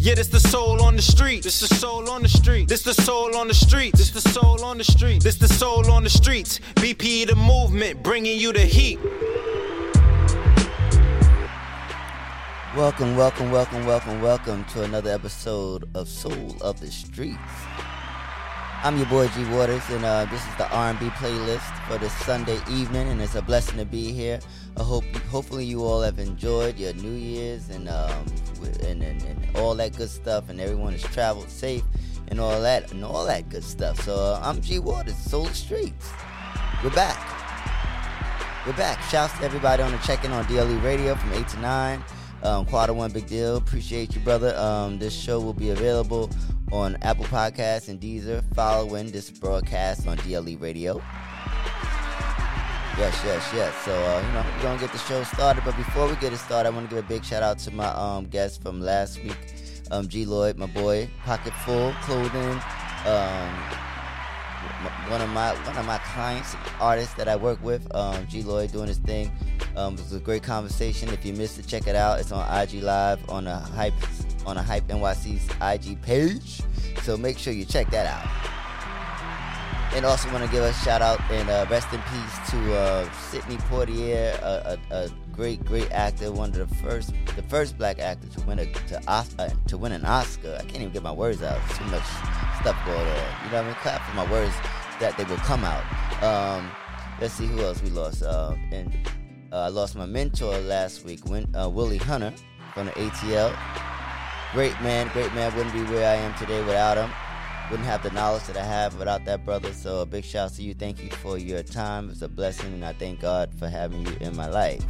Yeah, this the soul on the street. This the soul on the street. This the soul on the street. This the soul on the street. This the soul on the streets. BP the movement, bringing you the heat. Welcome, welcome, welcome, welcome, welcome to another episode of Soul of the Streets. I'm your boy G Waters, and uh, this is the R&B playlist for this Sunday evening, and it's a blessing to be here. I hope, hopefully, you all have enjoyed your New Year's and um, and, and, and all that good stuff, and everyone has traveled safe and all that and all that good stuff. So uh, I'm G Waters, Soul Streets. We're back. We're back. Shouts to everybody on the check-in on DLE Radio from eight to nine. Um, Quad one big deal. Appreciate you, brother. Um, this show will be available on Apple Podcasts and Deezer following this broadcast on DLE Radio. Yes, yes, yes. So, uh, you know, we're going to get the show started. But before we get it started, I want to give a big shout out to my um, guest from last week, um, G Lloyd, my boy, Pocket Full Clothing. Um, one of my one of my clients, artists that I work with, um, G Lloyd, doing his thing. Um, it was a great conversation. If you missed it, check it out. It's on IG Live on a hype on a hype NYC's IG page. So make sure you check that out. And also want to give a shout out and uh, rest in peace to uh, Poitier, a, a, a, great, great actor, one of the first, the first black actor to win a to, uh, to win an Oscar. I can't even get my words out. Too much stuff going on. You know what I mean? Clap for my words that they will come out. Um, let's see who else we lost. Uh, and I lost my mentor last week, Win, uh, Willie Hunter from the ATL. Great man, great man. Wouldn't be where I am today without him wouldn't have the knowledge that I have without that brother. So a big shout out to you. Thank you for your time. It's a blessing, and I thank God for having you in my life.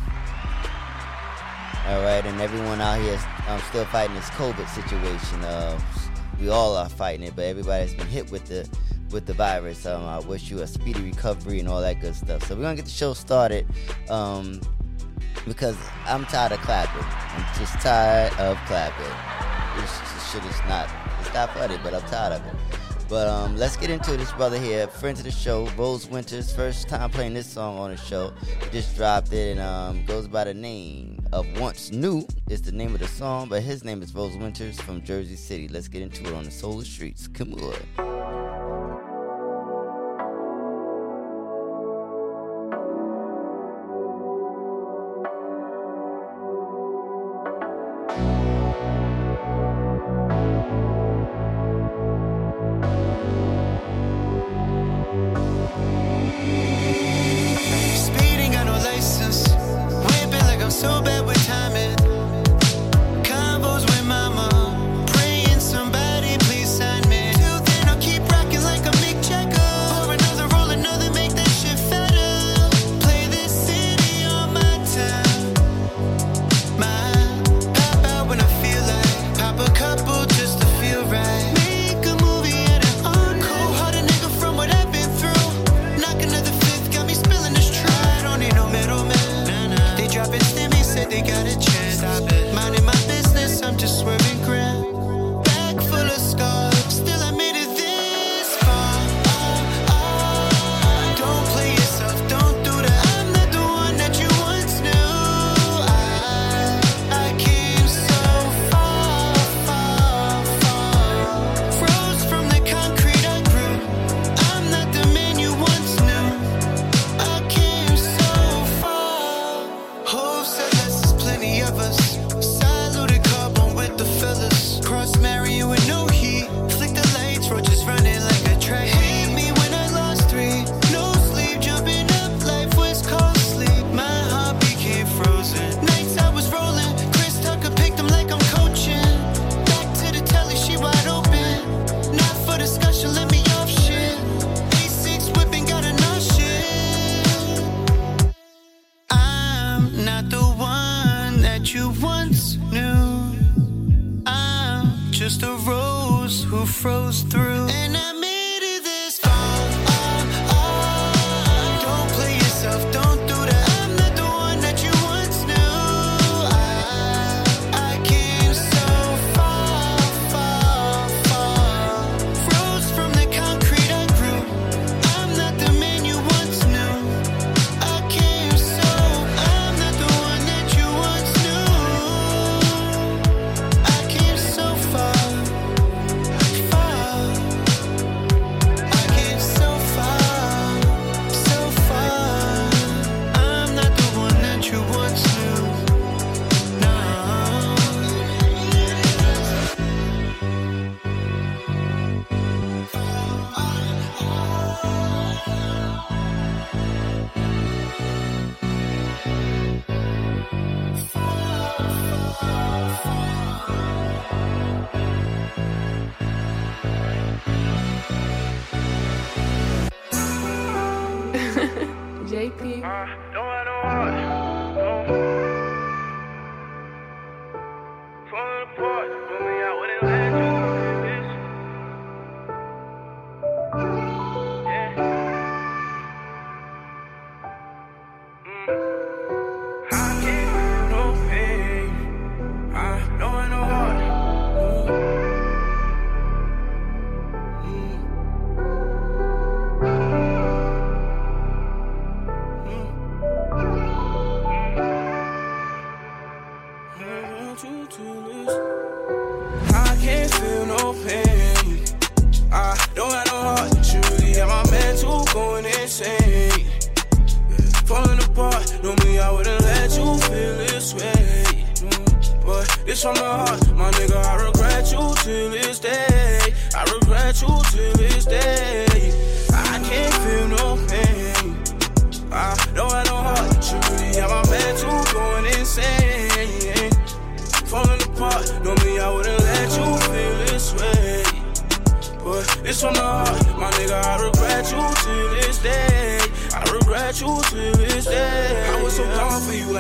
All right, and everyone out here, I'm still fighting this COVID situation. Uh, we all are fighting it, but everybody's been hit with the with the virus. Um, I wish you a speedy recovery and all that good stuff. So we're gonna get the show started. Um, because I'm tired of clapping. I'm just tired of clapping. This shit is not it's not funny, but I'm tired of it. But um, let's get into this brother here, friend of the show, Rose Winters. First time playing this song on the show. Just dropped it and um, goes by the name of Once New is the name of the song, but his name is Rose Winters from Jersey City. Let's get into it on the Solar Streets. Come on.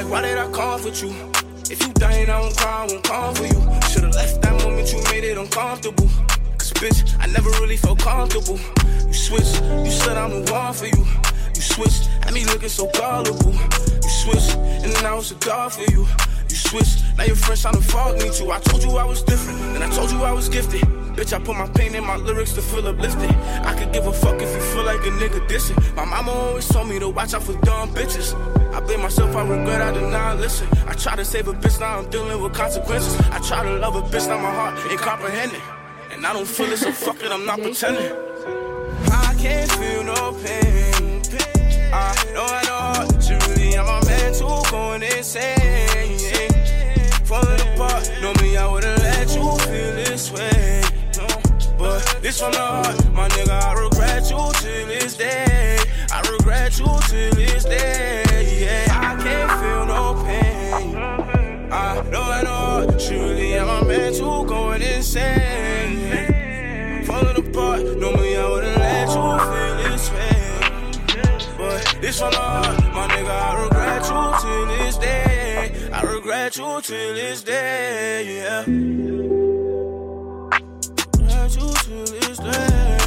like, why did I call for you? If you dying, I won't cry, I won't call for you. Should've left that moment you made it uncomfortable. Cause bitch, I never really felt comfortable. You switched, you said I'm the one for you. You switched, had me looking so gullible. You switched, and then I was a god for you. You switched, now your friends trying to fuck me too. I told you I was different, And I told you I was gifted watch out for dumb bitches. I blame myself, I regret I did not listen. I try to save a bitch, now I'm dealing with consequences. I try to love a bitch, now my heart ain't comprehending. And I don't feel it, so fuck it, I'm not pretending. I can't feel no pain. I know I know truly I'm a man too going insane. This from the heart, uh, my nigga, I regret you till this day. I regret you till this day. Yeah, I can't feel no pain. I know I know truly I'm a man too going insane. Falling apart, normally I wouldn't let you feel this way. But this from the heart, uh, my nigga, I regret you till this day. I regret you till this day. Yeah. You till this day.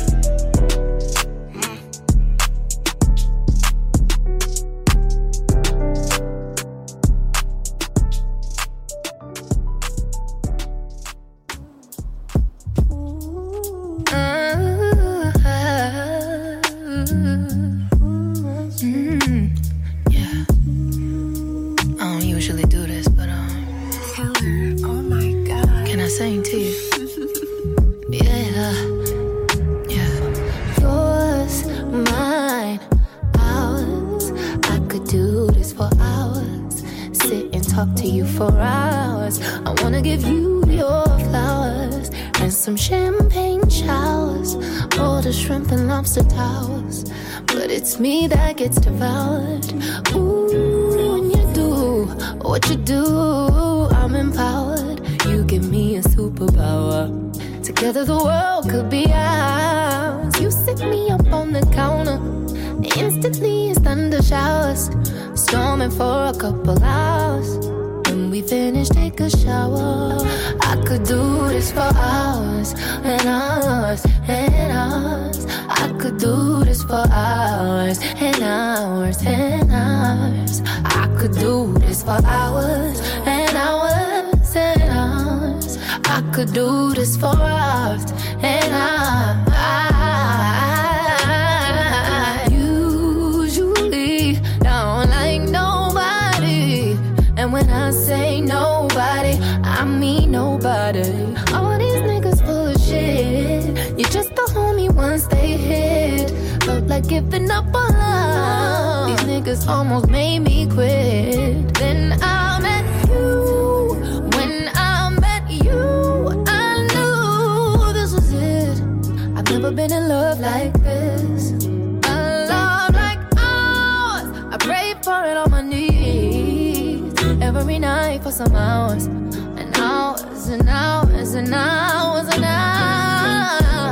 For some hours and hours and hours and hours and hours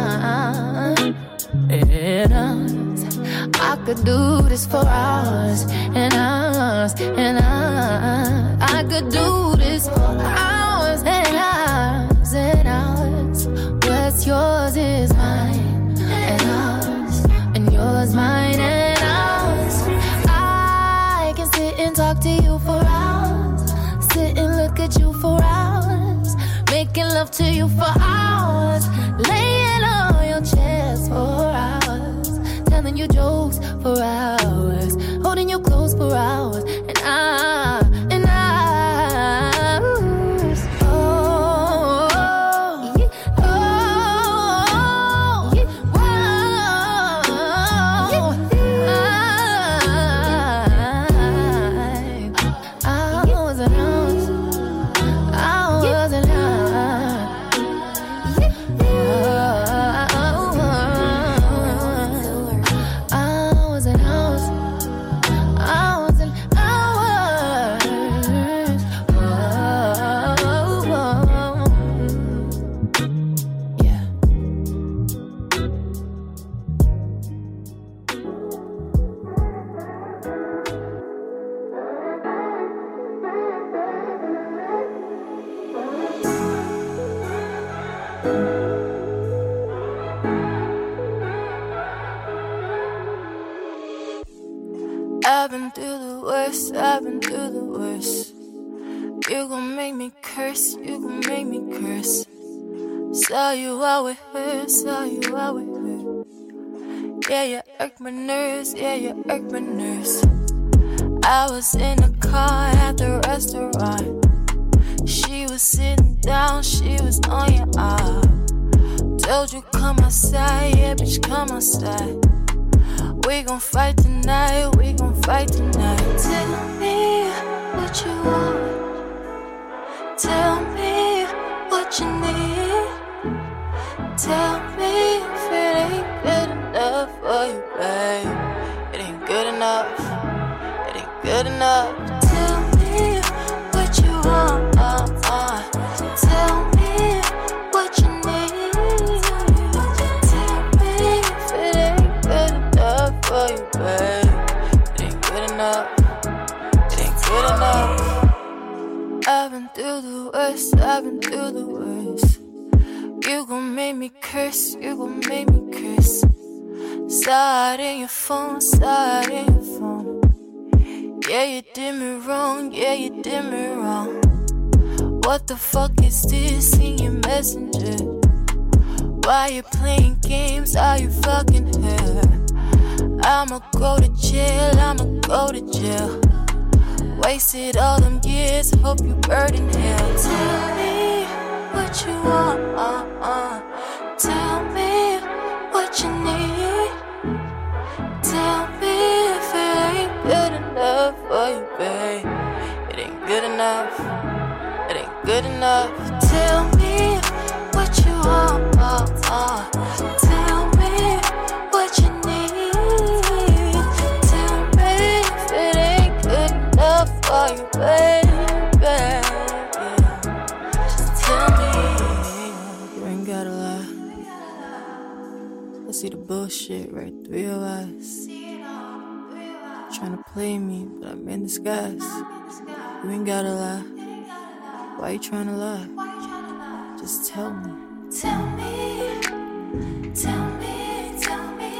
and hours. I could do this for hours and hours and hours. I could do this for hours and hours and hours. What's yours is love to you for hours, laying on your chest for hours, telling you jokes for hours, holding you close for hours, and I, and gon' make me curse, you gon' make me curse. Saw you out with her, saw you out with her. Yeah, you irk my nerves, yeah, you irk my nerves. I was in the car at the restaurant. She was sitting down, she was on your arm. Told you come outside, yeah, bitch, come outside. We gon' fight tonight, we gon' fight tonight. Tell me what you want. Tell me what you need. Tell me if it ain't good enough for you, babe. It ain't good enough. It ain't good enough. Through the worst. I've been through the worst. You gon' make me curse. You gon' make me curse. It in your phone. It in your phone. Yeah, you did me wrong. Yeah, you did me wrong. What the fuck is this in your messenger? Why you playing games? Are you fucking her? I'ma go to jail, I'ma go to jail. Wasted all them years, hope you burn in hell. Tell me what you want, uh, uh. Tell me what you need. Tell me if it ain't good enough for you, babe. It ain't good enough. It ain't good enough. Tell me what you want, uh, uh. right through your eyes. Trying to play me, but I'm in disguise. You ain't gotta lie. Why you trying to lie? Just tell me. Tell me. Tell me. Tell me.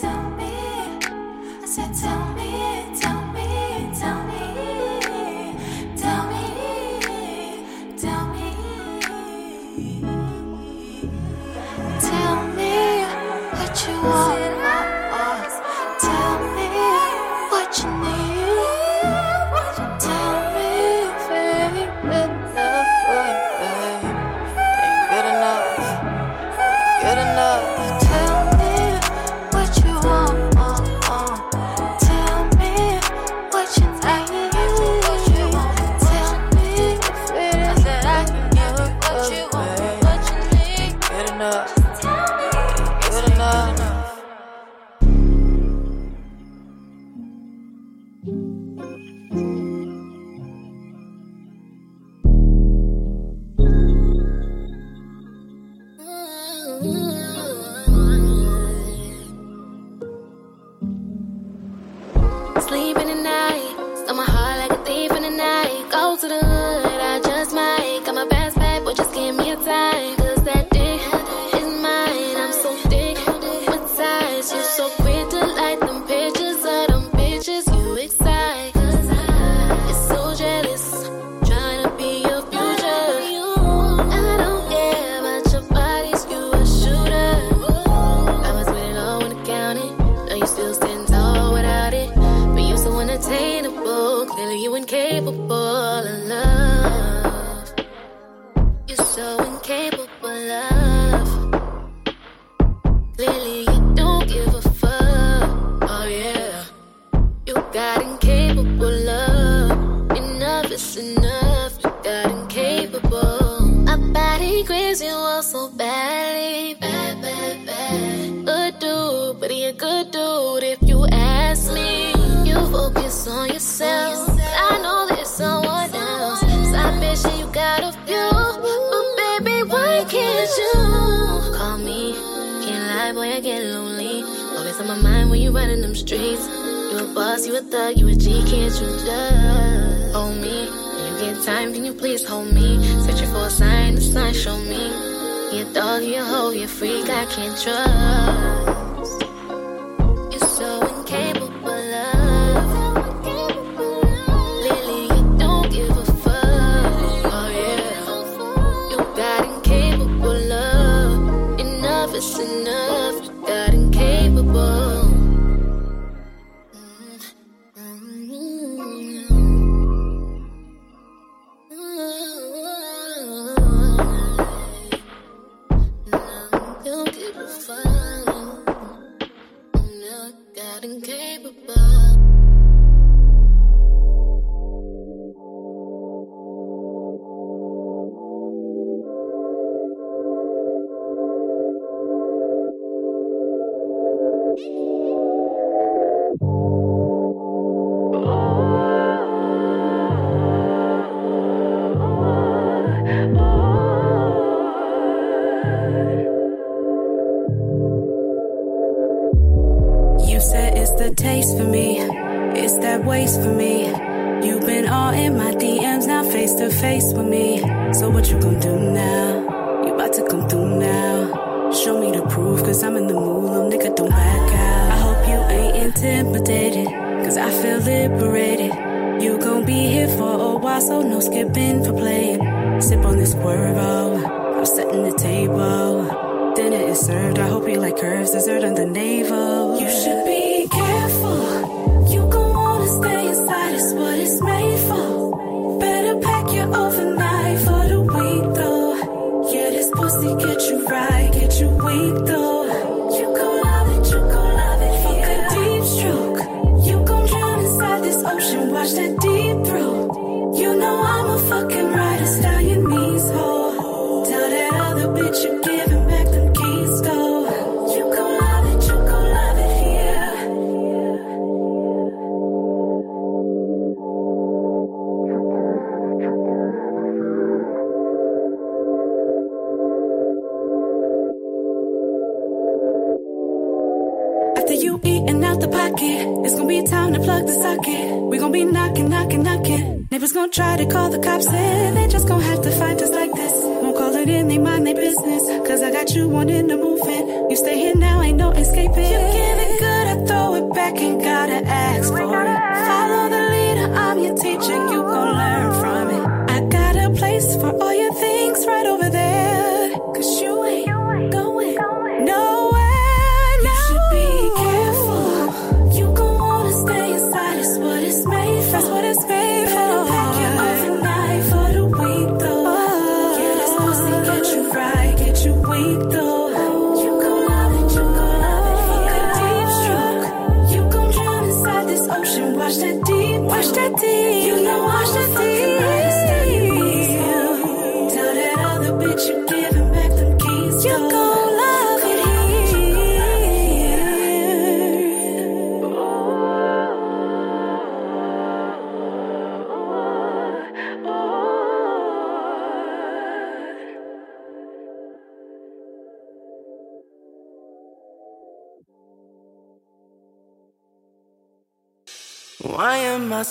Tell me. I said, tell me. Tell me. Tell me. Tell me. Tell me. Tell me what you want.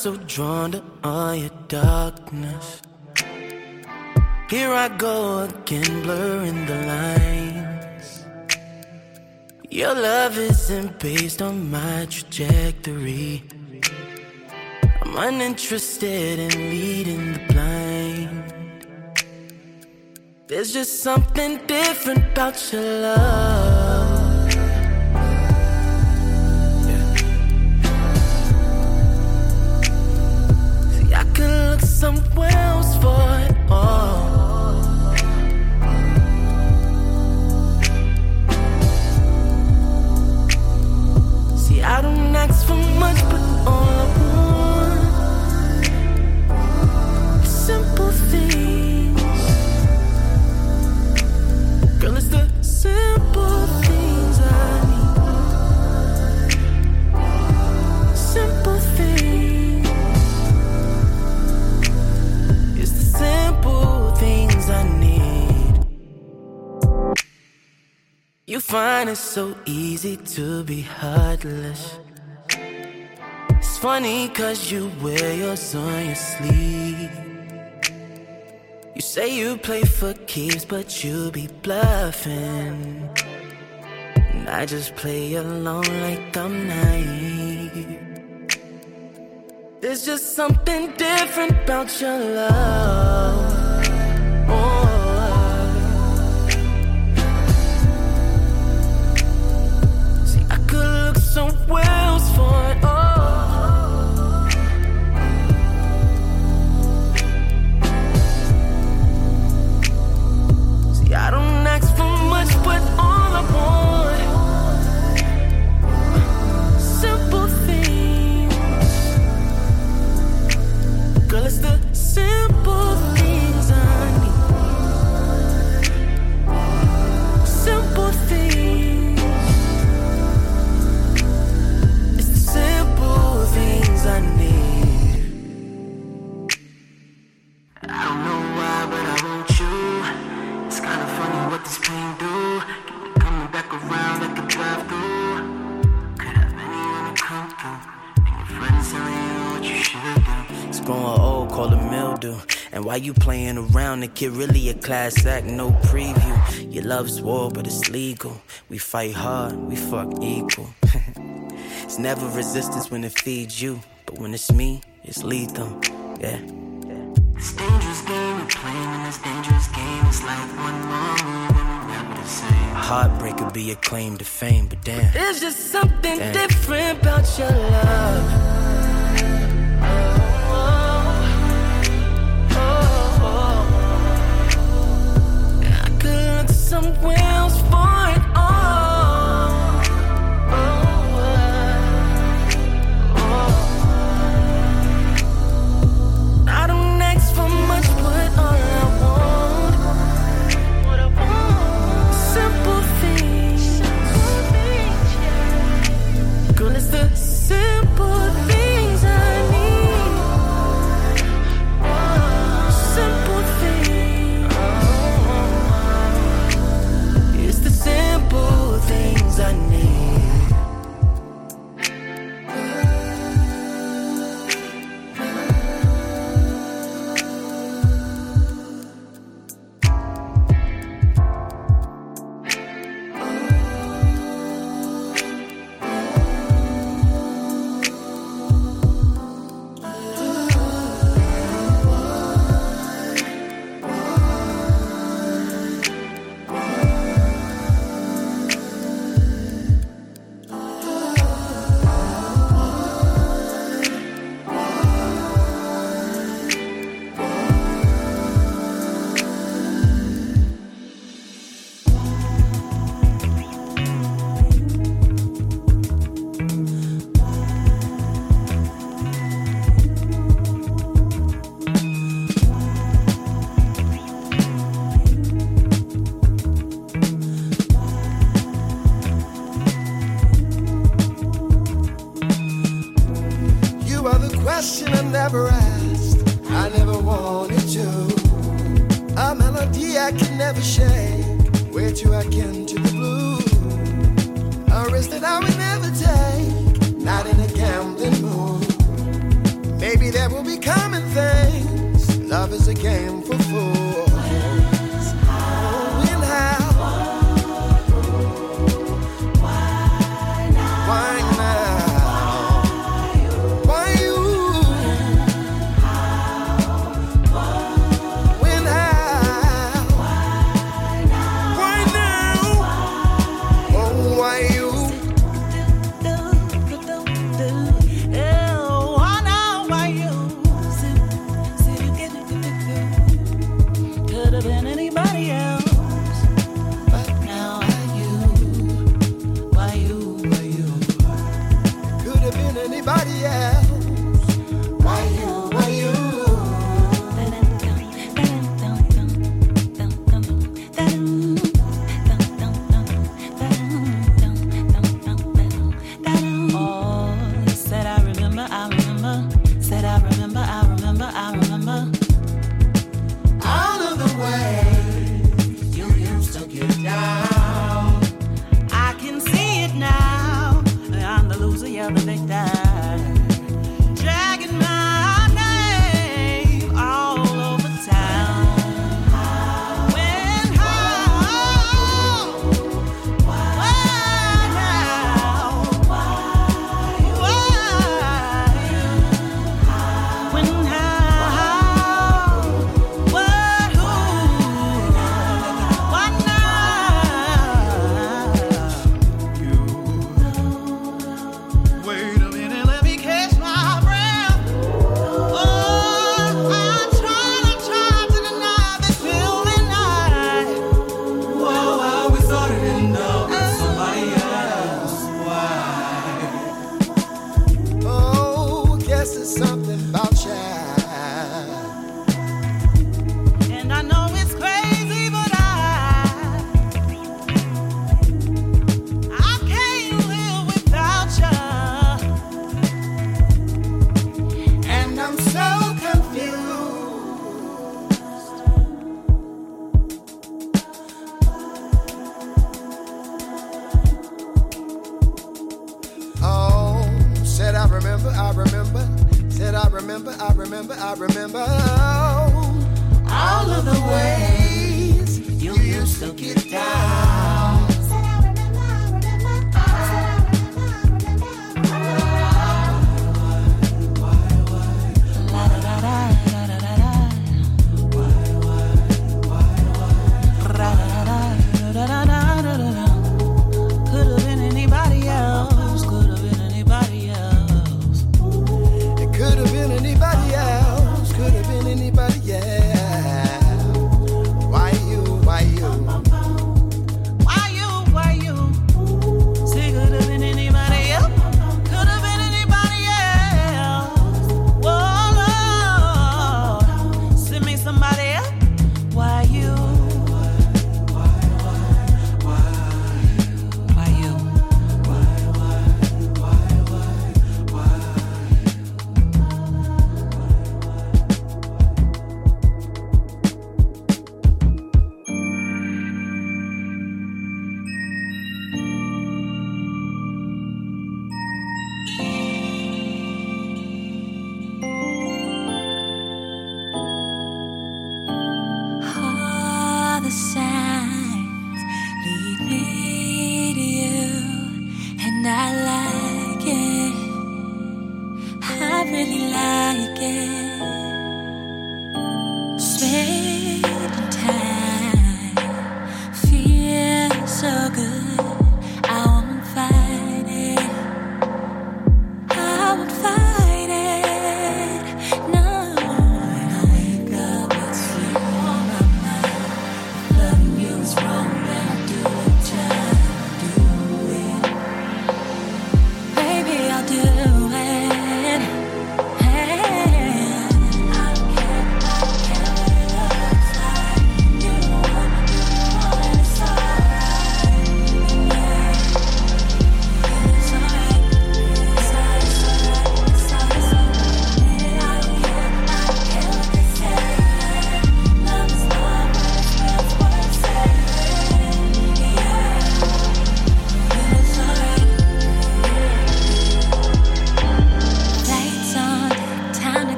So drawn to all your darkness? Here I go again, blurring the lines. Your love isn't based on my trajectory. I'm uninterested in leading the blind. There's just something different about your love. Somewhere else for it all. See, I don't ask for much, but all I want simple things. Girl, it's the simple find it so easy to be heartless. It's funny cause you wear yours on your sleeve. You say you play for keeps, but you be bluffing. And I just play along like I'm naive. There's just something different about your love. And why you playing around, the kid really a class act, no preview. Your love's war, but it's legal. We fight hard, we fuck equal. it's never resistance when it feeds you, but when it's me, it's lethal. Yeah. This dangerous game we're playing in this dangerous game. It's like one more and we're never the same. Heartbreak could be a claim to fame, but damn. There's just something Damn. different about your love. Somewhere else question I never asked, I never wanted to. A melody I can never shake, way too akin to the blues. A risk that I would never take, not in a gambling mood. Maybe there will be common things. Love is a game for fools.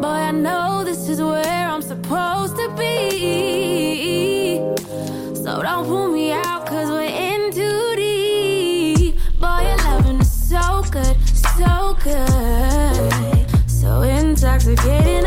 Boy, I know this is where I'm supposed to be. So don't pull me out, cause we're in too deep. Boy, your loving is so good, so good. So intoxicating,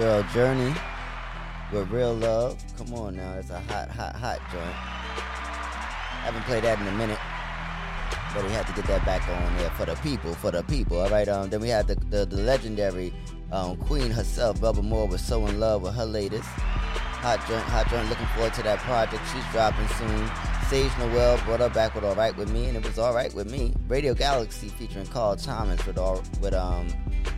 girl Journey with Real Love. Come on now, it's a hot, hot, hot joint. Haven't played that in a minute, but we had to get that back on there for the people, for the people. All right. Um. Then we had the the, the legendary um, Queen herself, Bubba Moore, was so in love with her latest hot joint. Hot joint. Looking forward to that project. She's dropping soon. Sage Noel brought her back with All Right With Me, and it was All Right With Me. Radio Galaxy featuring Carl Thomas with all with um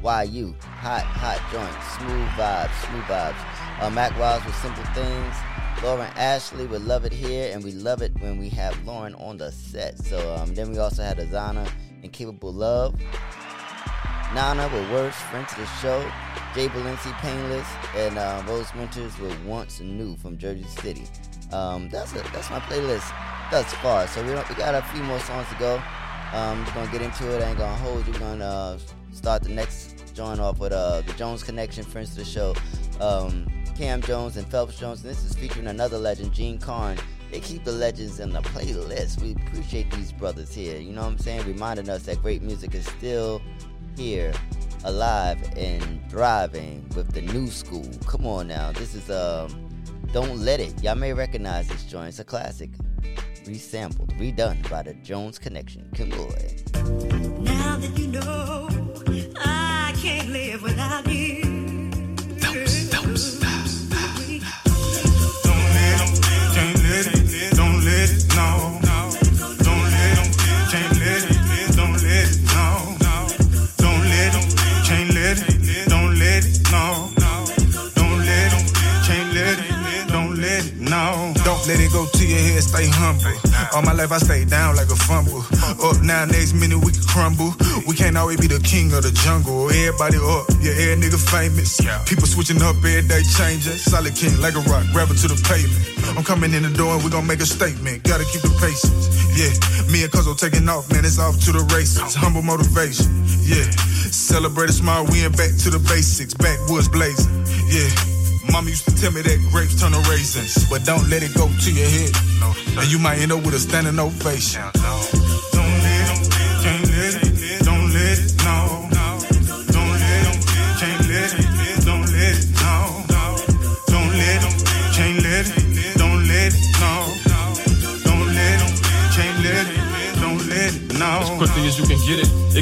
YU. Hot, hot joint. Smooth vibes, smooth vibes. Uh, Mac Wiles with Simple Things. Lauren Ashley would love it here, and we love it when we have Lauren on the set. So um, then we also had Azana and Capable Love. Nana with Worst, friend to the show. Jay Balenci, Painless, and uh, Rose Winters with Once New from Jersey City. Um, that's a, that's my playlist thus far. So we, we got a few more songs to go. Um, we're gonna get into it. I ain't gonna hold you. We're gonna uh, start the next joint off with uh, the Jones Connection, friends to the show. Um, Cam Jones and Phelps Jones. And this is featuring another legend, Jean Carn. They keep the legends in the playlist. We appreciate these brothers here. You know what I'm saying? Reminding us that great music is still here, alive and thriving with the new school. Come on now. This is um Don't Let It. Y'all may recognize this joint. It's a classic. Resampled, redone by the Jones Connection. Come Lloyd. Now that you know All my life I stay down like a fumble. Now, next minute we can crumble. We can't always be the king of the jungle. Everybody up, yeah, every nigga famous. People switching up every day, changing. Solid king like a rock, grabbing to the pavement. I'm coming in the door and we gon' make a statement. Gotta keep the patience. Yeah, me and Cuzzo taking off, man. It's off to the races. Humble motivation. Yeah, celebrate a small win, back to the basics. Backwoods blazing. Yeah. Mama used to tell me that grapes turn to raisins, but don't let it go to your head. And you might end up with a standing ovation. Don't let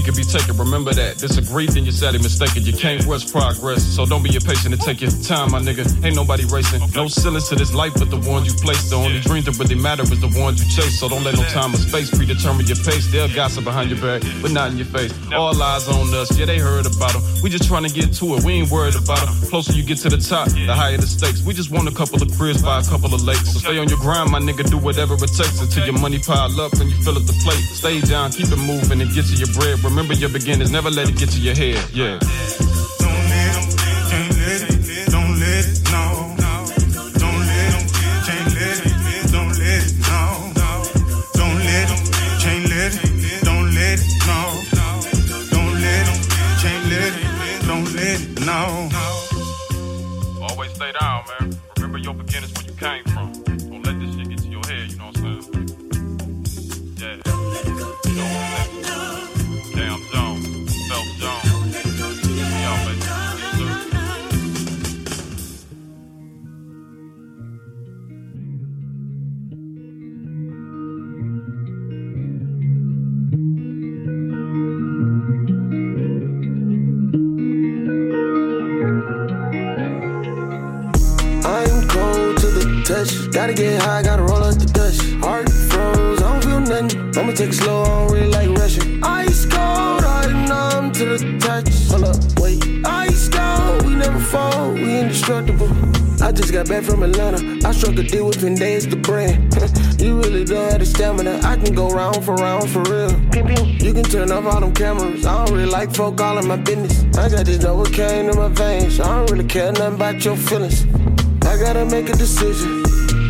it could be taken. Remember that. Disagree, then you're sadly mistaken. You can't rush progress, so don't be impatient and take your time, my nigga. Ain't nobody racing. No ceilings to this life but the ones you place. The only dreams that really matter is the ones you chase. So don't let no time or space predetermine your pace. They'll gossip behind your back, but not in your face. All eyes on us, yeah, they heard about them. We just trying to get to it, we ain't worried about them. Closer you get to the top, the higher the stakes. We just want a couple of cribs by a couple of lakes. So stay on your grind, my nigga, do whatever it takes until your money pile up and you fill up the plate. Stay down, keep it moving and get to your bread. Remember your beginning is never let it get to your head. Yeah. Deal with the brand. you really don't have the stamina. I can go round for round for real. You can turn off all them cameras. I don't really like folk all in my business. I got this Novocaine in my veins. I don't really care nothing about your feelings. I gotta make a decision.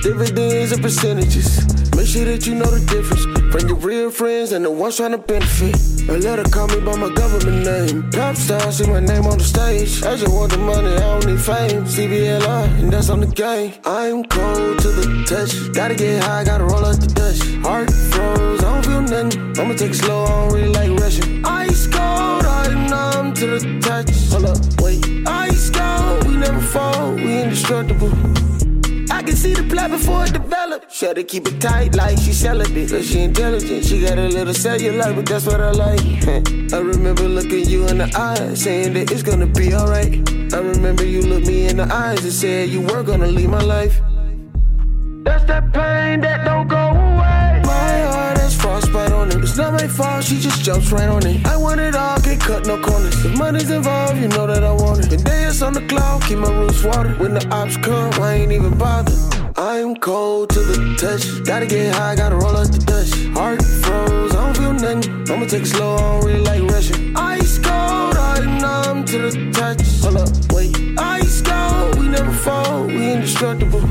Dividends and percentages. Make sure that you know the difference from your real friends and the ones trying to benefit. A letter call me by my government name. Pop star, see my name on the stage. I just want the money, I don't need fame. CBLR, and that's on the game. I'm cold to the touch. Gotta get high, gotta roll up the dust. Heart froze, I don't feel nothing. I'ma take it slow, I don't really like rushing. Ice cold, I'm numb to the touch. Hold up, wait. Ice cold, we never fall, we indestructible. I can see the plot before the it developed. Shut to keep it tight like she celibate. Cause she intelligent, she got a little cellular, but that's what I like. I remember looking you in the eyes, saying that it's gonna be alright. I remember you looked me in the eyes and said you were gonna leave my life. That's that pain that don't go away. My heart has frostbite on it. It's not my fault, she just jumps right on it. I want it all, can't cut no corners. If money's involved, you know that I want it. And dance on the cloud, keep my roots watered. When the ops come, I ain't even bothered. I'm cold to the touch. Gotta get high, gotta roll up the dust. Heart froze, I don't feel nothing. I'ma take it slow, I don't really like rushing. Ice cold, I'm numb to the touch. Hold up, wait. Ice cold, we never fall, we indestructible.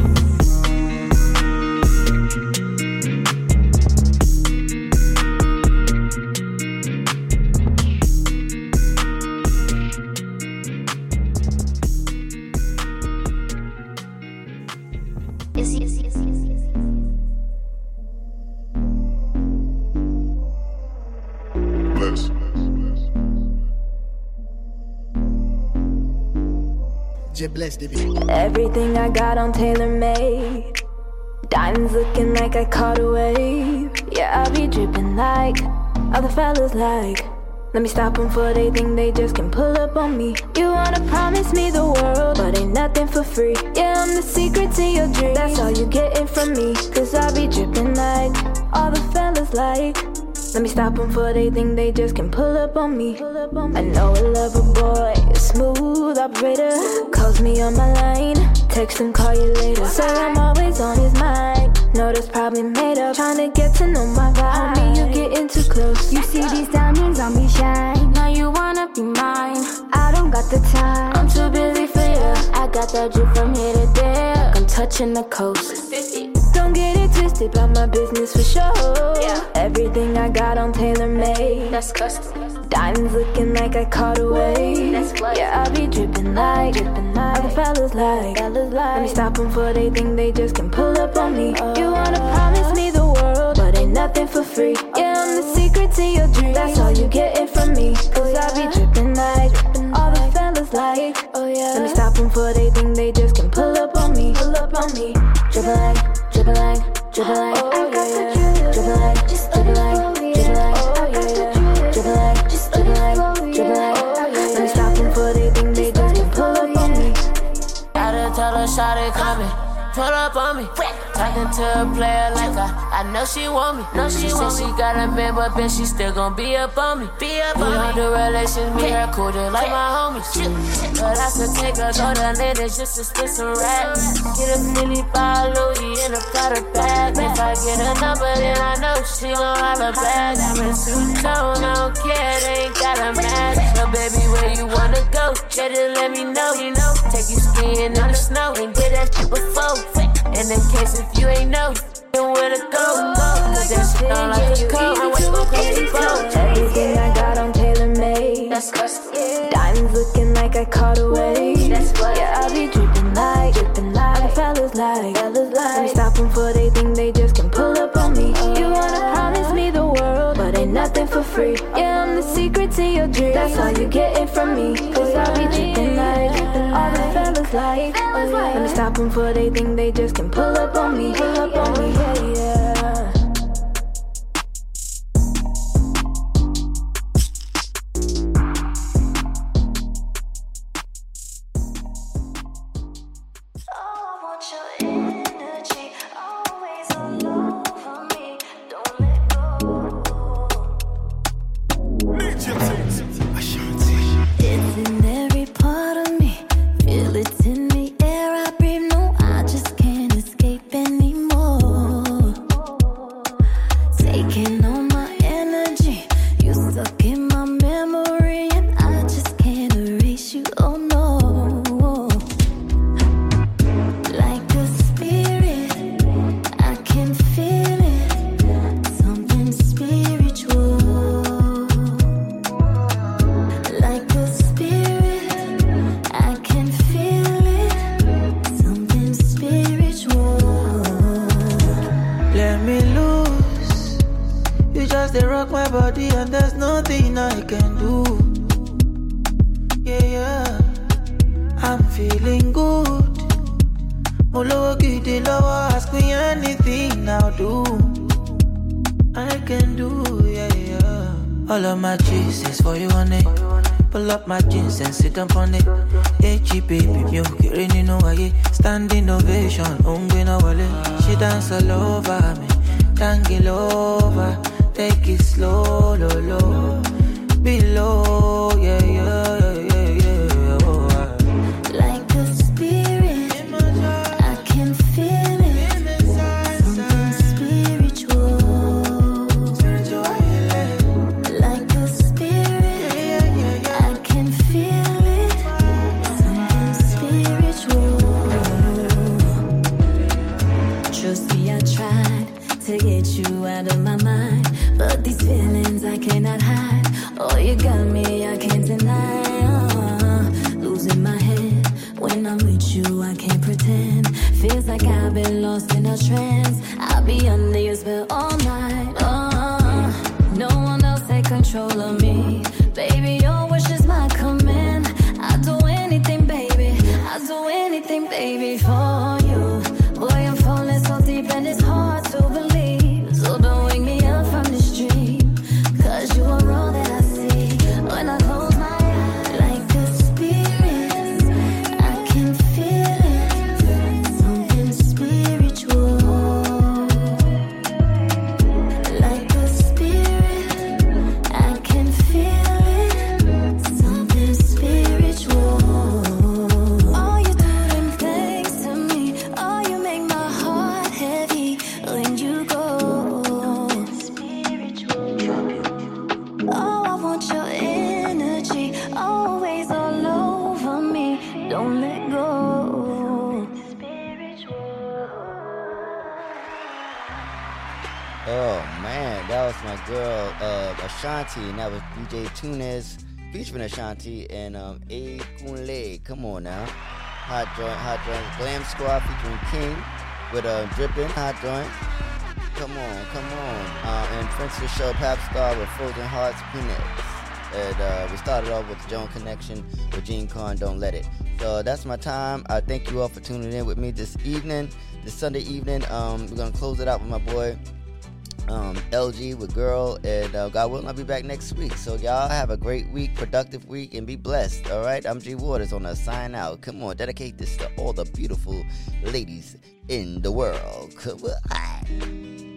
Blessed to. Everything I got on tailor made. Diamonds looking like I caught a wave. Yeah, I be dripping like other fellas like. Let me stop them for they think they just can pull up on me. You wanna promise me the world, but ain't nothing for free. Yeah, I'm the secret to your dreams. That's all you getting from me. Cause I be dripping like all the fellas like. Let me stop them for they think they just can pull up on me. I know a lover boy, smooth operator. Calls me on my line, text and call you later. Say I'm always on his mind. No, that's probably made up. Trying to get to know my vibe. Homie, you getting too close. You see these diamonds on me shine. Now you wanna be mine. I don't got the time. I'm too busy for you. I got that drip from here to there. I'm touching the coast. Don't get it twisted about my business for sure. Yeah. Everything I got on tailor made. That's custom. Diamonds looking like I caught a wave. That's what. Yeah, I be dripping like, dripping like. Other fellas like, fellas like. Let me stop them for they think they just can pull up on me. Oh. You wanna promise me the world, but ain't nothing for free. Yeah, I'm the secret to your dreams. That's all you getting from me. Cause I be dripping like, all the fellas like. Oh yeah. Let me stop them for they think they just can pull up on me. Pull up on me. Dripping like, dripping like, dripping like. Oh yeah, yeah. Dripping like, just dripping like, dripping like. Oh yeah, yeah. Pull up on me. Gotta tell her shot it coming. Pull up on me. Talking to a player like I, I know she want me. No, she, she said she got a man, but bitch, she still gon' be up on me. Be up on me. the relations, me her cool, like my homies. But I could take her go to Linda just to spit some racks. Get a Philly by Louis in a powder bag. If I get a number, then I know she gon' holler back. I'm in suit I don't care, they ain't got a match. So baby, where you wanna go? Yeah, just let me know. You know, take you skiing in the snow and get that shit before. And in case if you ain't know, then where to go, go. Cause that shit on like a coat. I went to crazy boat. Everything I got on tailor made. That's custom. Diamonds looking like I caught a wave. Yeah, I be dripping like, dripping like. Other fellas like, fellas like. Let me stop them for they think they just can pull up on me. Uh-huh. You wanna promise me the world, but ain't nothing for free. Yeah, I'm the uh-huh. secret to your dreams. That's all you getting from me. Cause I be dripping like, all the fellas like. Let me stop them for they think they just can pull up on me. Pull up on me, yeah, yeah. Of my mind, but these feelings I cannot hide. Oh, you got me, I can't deny. Uh, losing my head when I'm with you, I can't pretend. Feels like I've been lost in a trance. I'll be under your spell all night. King with a dripping hot joint. Come on, come on. Uh, and Prince of the Show, Pap Star with Frozen Hearts, Peanuts. And uh, we started off with the Jones Connection with Jean Carn, Don't Let It. So that's my time. I thank you all for tuning in with me this evening, this Sunday evening. Um, we're gonna close it out with my boy um, LG with Girl, and uh, God willing, I'll be back next week. So y'all have a great week, productive week, and be blessed. All right, I'm G Waters on a sign out. Come on, dedicate this to all the beautiful ladies in the world. Come on.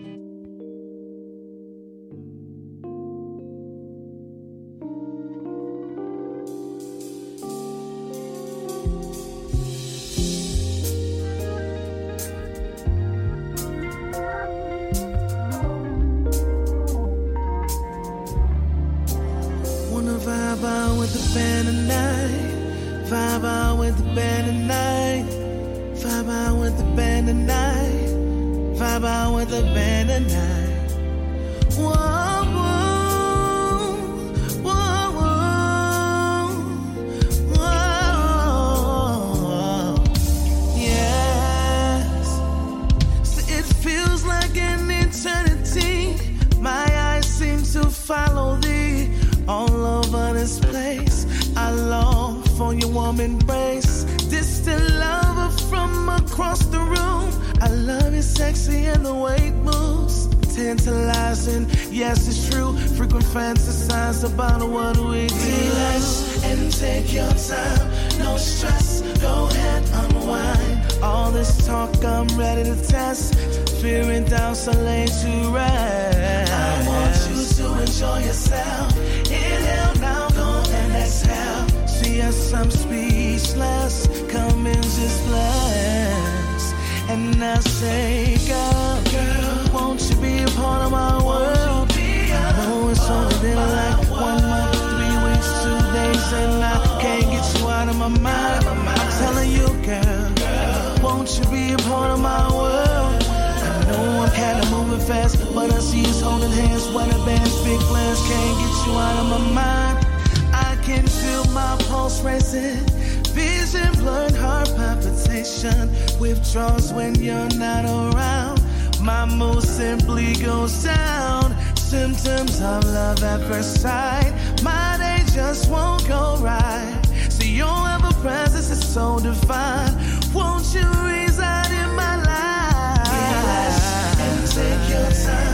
Fast, but I see us holding hands, weather bands, big plans, can't get you out of my mind. I can feel my pulse racing, vision blurred, heart palpitation, withdraws when you're not around. My mood simply goes down. Symptoms of love at first sight. My day just won't go right. See, your ever presence is so divine. Won't you take